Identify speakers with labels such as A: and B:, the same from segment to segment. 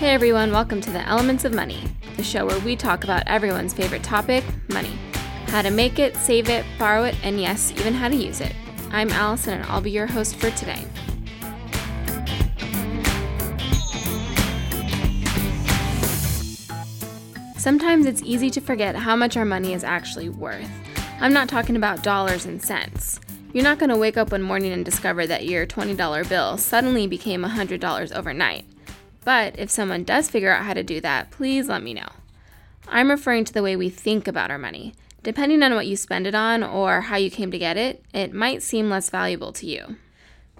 A: Hey everyone, welcome to the Elements of Money, the show where we talk about everyone's favorite topic money. How to make it, save it, borrow it, and yes, even how to use it. I'm Allison and I'll be your host for today. Sometimes it's easy to forget how much our money is actually worth. I'm not talking about dollars and cents. You're not going to wake up one morning and discover that your $20 bill suddenly became $100 overnight. But if someone does figure out how to do that, please let me know. I'm referring to the way we think about our money. Depending on what you spend it on or how you came to get it, it might seem less valuable to you.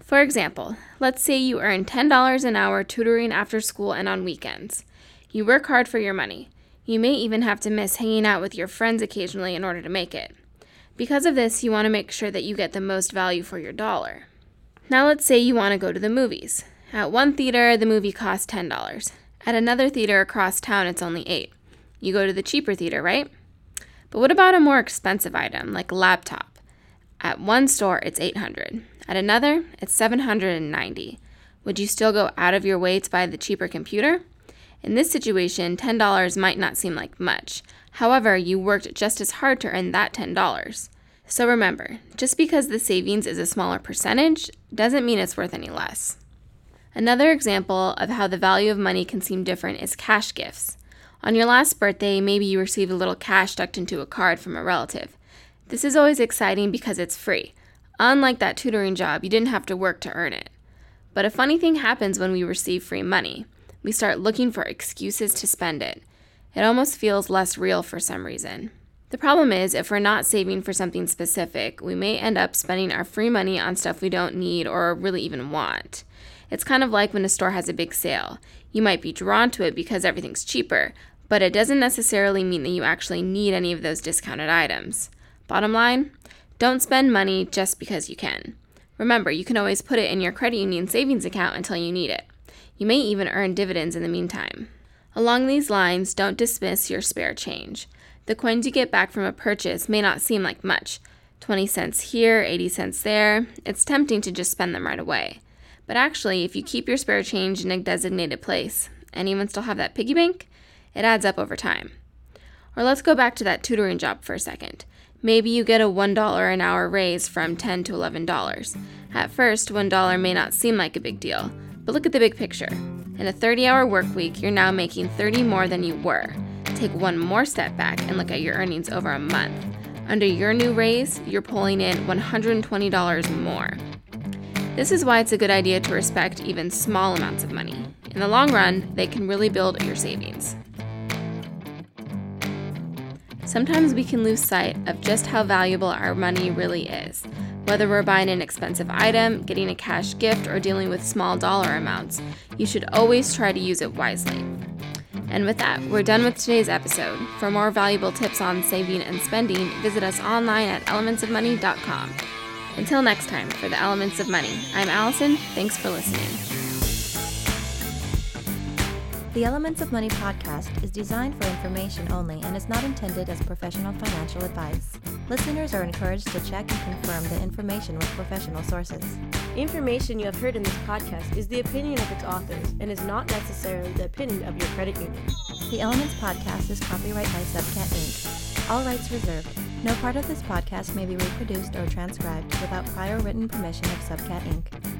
A: For example, let's say you earn $10 an hour tutoring after school and on weekends. You work hard for your money. You may even have to miss hanging out with your friends occasionally in order to make it. Because of this, you want to make sure that you get the most value for your dollar. Now, let's say you want to go to the movies. At one theater, the movie costs $10. At another theater across town, it's only 8 You go to the cheaper theater, right? But what about a more expensive item, like a laptop? At one store, it's 800 At another, it's 790 Would you still go out of your way to buy the cheaper computer? In this situation, $10 might not seem like much. However, you worked just as hard to earn that $10. So remember, just because the savings is a smaller percentage doesn't mean it's worth any less. Another example of how the value of money can seem different is cash gifts. On your last birthday, maybe you received a little cash tucked into a card from a relative. This is always exciting because it's free. Unlike that tutoring job, you didn't have to work to earn it. But a funny thing happens when we receive free money we start looking for excuses to spend it. It almost feels less real for some reason. The problem is, if we're not saving for something specific, we may end up spending our free money on stuff we don't need or really even want. It's kind of like when a store has a big sale. You might be drawn to it because everything's cheaper, but it doesn't necessarily mean that you actually need any of those discounted items. Bottom line, don't spend money just because you can. Remember, you can always put it in your credit union savings account until you need it. You may even earn dividends in the meantime. Along these lines, don't dismiss your spare change. The coins you get back from a purchase may not seem like much 20 cents here, 80 cents there. It's tempting to just spend them right away. But actually, if you keep your spare change in a designated place and even still have that piggy bank, it adds up over time. Or let's go back to that tutoring job for a second. Maybe you get a $1 an hour raise from 10 to $11. At first, $1 may not seem like a big deal, but look at the big picture. In a 30 hour work week, you're now making 30 more than you were. Take one more step back and look at your earnings over a month. Under your new raise, you're pulling in $120 more. This is why it's a good idea to respect even small amounts of money. In the long run, they can really build your savings. Sometimes we can lose sight of just how valuable our money really is. Whether we're buying an expensive item, getting a cash gift, or dealing with small dollar amounts, you should always try to use it wisely. And with that, we're done with today's episode. For more valuable tips on saving and spending, visit us online at elementsofmoney.com. Until next time, for the Elements of Money, I'm Allison. Thanks for listening.
B: The Elements of Money podcast is designed for information only and is not intended as professional financial advice. Listeners are encouraged to check and confirm the information with professional sources.
C: Information you have heard in this podcast is the opinion of its authors and is not necessarily the opinion of your credit union.
B: The Elements podcast is copyright by Subcat Inc. All rights reserved. No part of this podcast may be reproduced or transcribed without prior written permission of Subcat Inc.